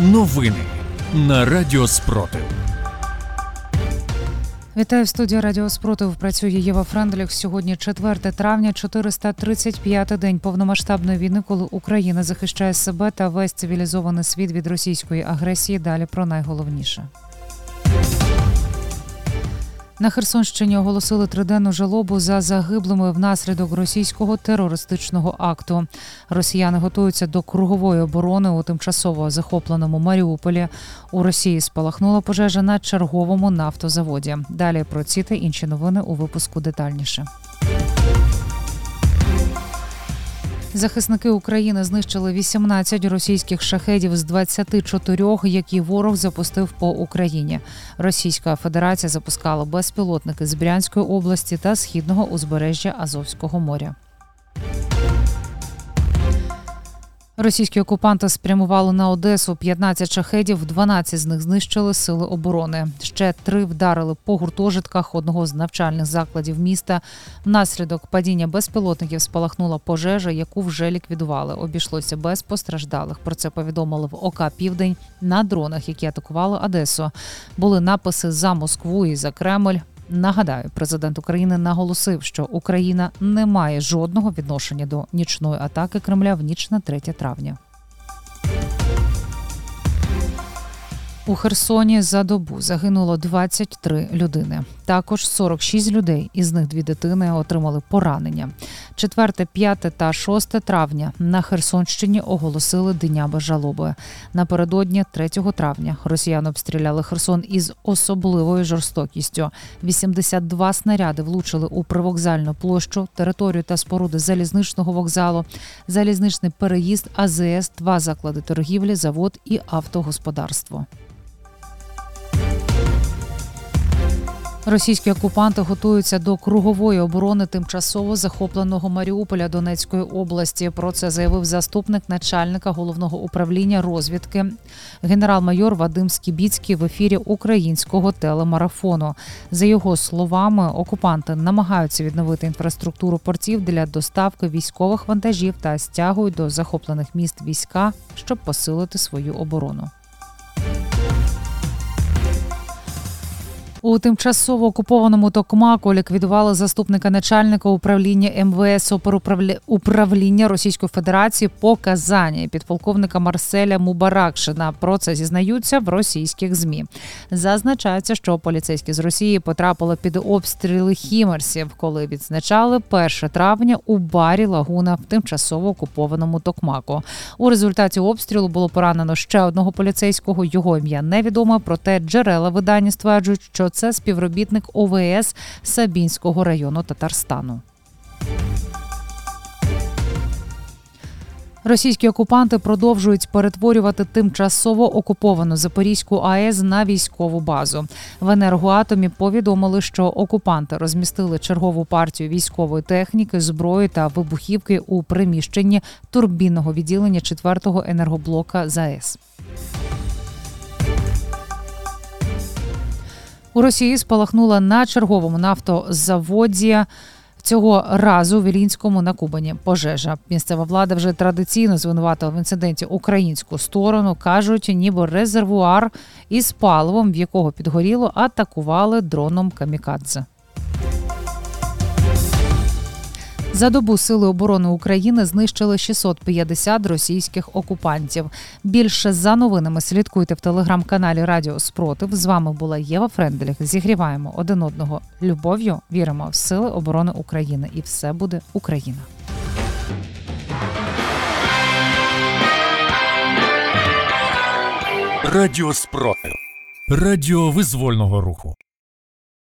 Новини на Радіо Спротив. Вітаю в студії Радіо Спротив. Працює Єва Френдліх. Сьогодні 4 травня, 435-й день повномасштабної війни, коли Україна захищає себе та весь цивілізований світ від російської агресії. Далі про найголовніше. На Херсонщині оголосили триденну жалобу за загиблими внаслідок російського терористичного акту. Росіяни готуються до кругової оборони у тимчасово захопленому Маріуполі. У Росії спалахнула пожежа на черговому нафтозаводі. Далі про ці та інші новини у випуску детальніше. Захисники України знищили 18 російських шахедів з 24, які ворог запустив по Україні. Російська Федерація запускала безпілотники з Брянської області та східного узбережжя Азовського моря. Російські окупанти спрямували на Одесу 15 шахедів, 12 з них знищили сили оборони. Ще три вдарили по гуртожитках одного з навчальних закладів міста. Внаслідок падіння безпілотників спалахнула пожежа, яку вже ліквідували. Обійшлося без постраждалих. Про це повідомили в ОК Південь на дронах, які атакували Одесу. Були написи за Москву і за Кремль. Нагадаю, президент України наголосив, що Україна не має жодного відношення до нічної атаки Кремля в ніч на 3 травня. У Херсоні за добу загинуло 23 людини. Також 46 людей, із них дві дитини, отримали поранення. 4, 5 та 6 травня на Херсонщині оголосили днями жалоби. Напередодні 3 травня росіяни обстріляли Херсон із особливою жорстокістю. 82 снаряди влучили у привокзальну площу, територію та споруди залізничного вокзалу, залізничний переїзд, АЗС, два заклади торгівлі, завод і автогосподарство. Російські окупанти готуються до кругової оборони тимчасово захопленого Маріуполя Донецької області. Про це заявив заступник начальника головного управління розвідки генерал-майор Вадим Скібіцький в ефірі українського телемарафону. За його словами, окупанти намагаються відновити інфраструктуру портів для доставки військових вантажів та стягують до захоплених міст війська, щоб посилити свою оборону. У тимчасово окупованому Токмаку ліквідували заступника начальника управління МВС управління Російської Федерації по Казані підполковника Марселя Мубаракшина. Про це зізнаються в російських змі. Зазначається, що поліцейські з Росії потрапили під обстріли хімерсів, коли відзначали 1 травня у барі Лагуна в тимчасово окупованому Токмаку. У результаті обстрілу було поранено ще одного поліцейського. Його ім'я невідоме, проте джерела видання стверджують, що це співробітник ОВС Сабінського району Татарстану. Російські окупанти продовжують перетворювати тимчасово окуповану Запорізьку АЕС на військову базу. В енергоатомі повідомили, що окупанти розмістили чергову партію військової техніки, зброї та вибухівки у приміщенні турбінного відділення 4-го енергоблока ЗАЕС. У Росії спалахнула на черговому нафтозаводі. Цього разу в Ілінському на Кубані пожежа. Місцева влада вже традиційно звинуватила в інциденті українську сторону. кажуть, ніби резервуар із паливом, в якого підгоріло, атакували дроном камікадзе. За добу Сили оборони України знищили 650 російських окупантів. Більше за новинами слідкуйте в телеграм-каналі Радіо Спротив. З вами була Єва Френделіх. Зігріваємо один одного любов'ю. Віримо в сили оборони України, і все буде Україна. Радіо Спротив. Радіо визвольного руху.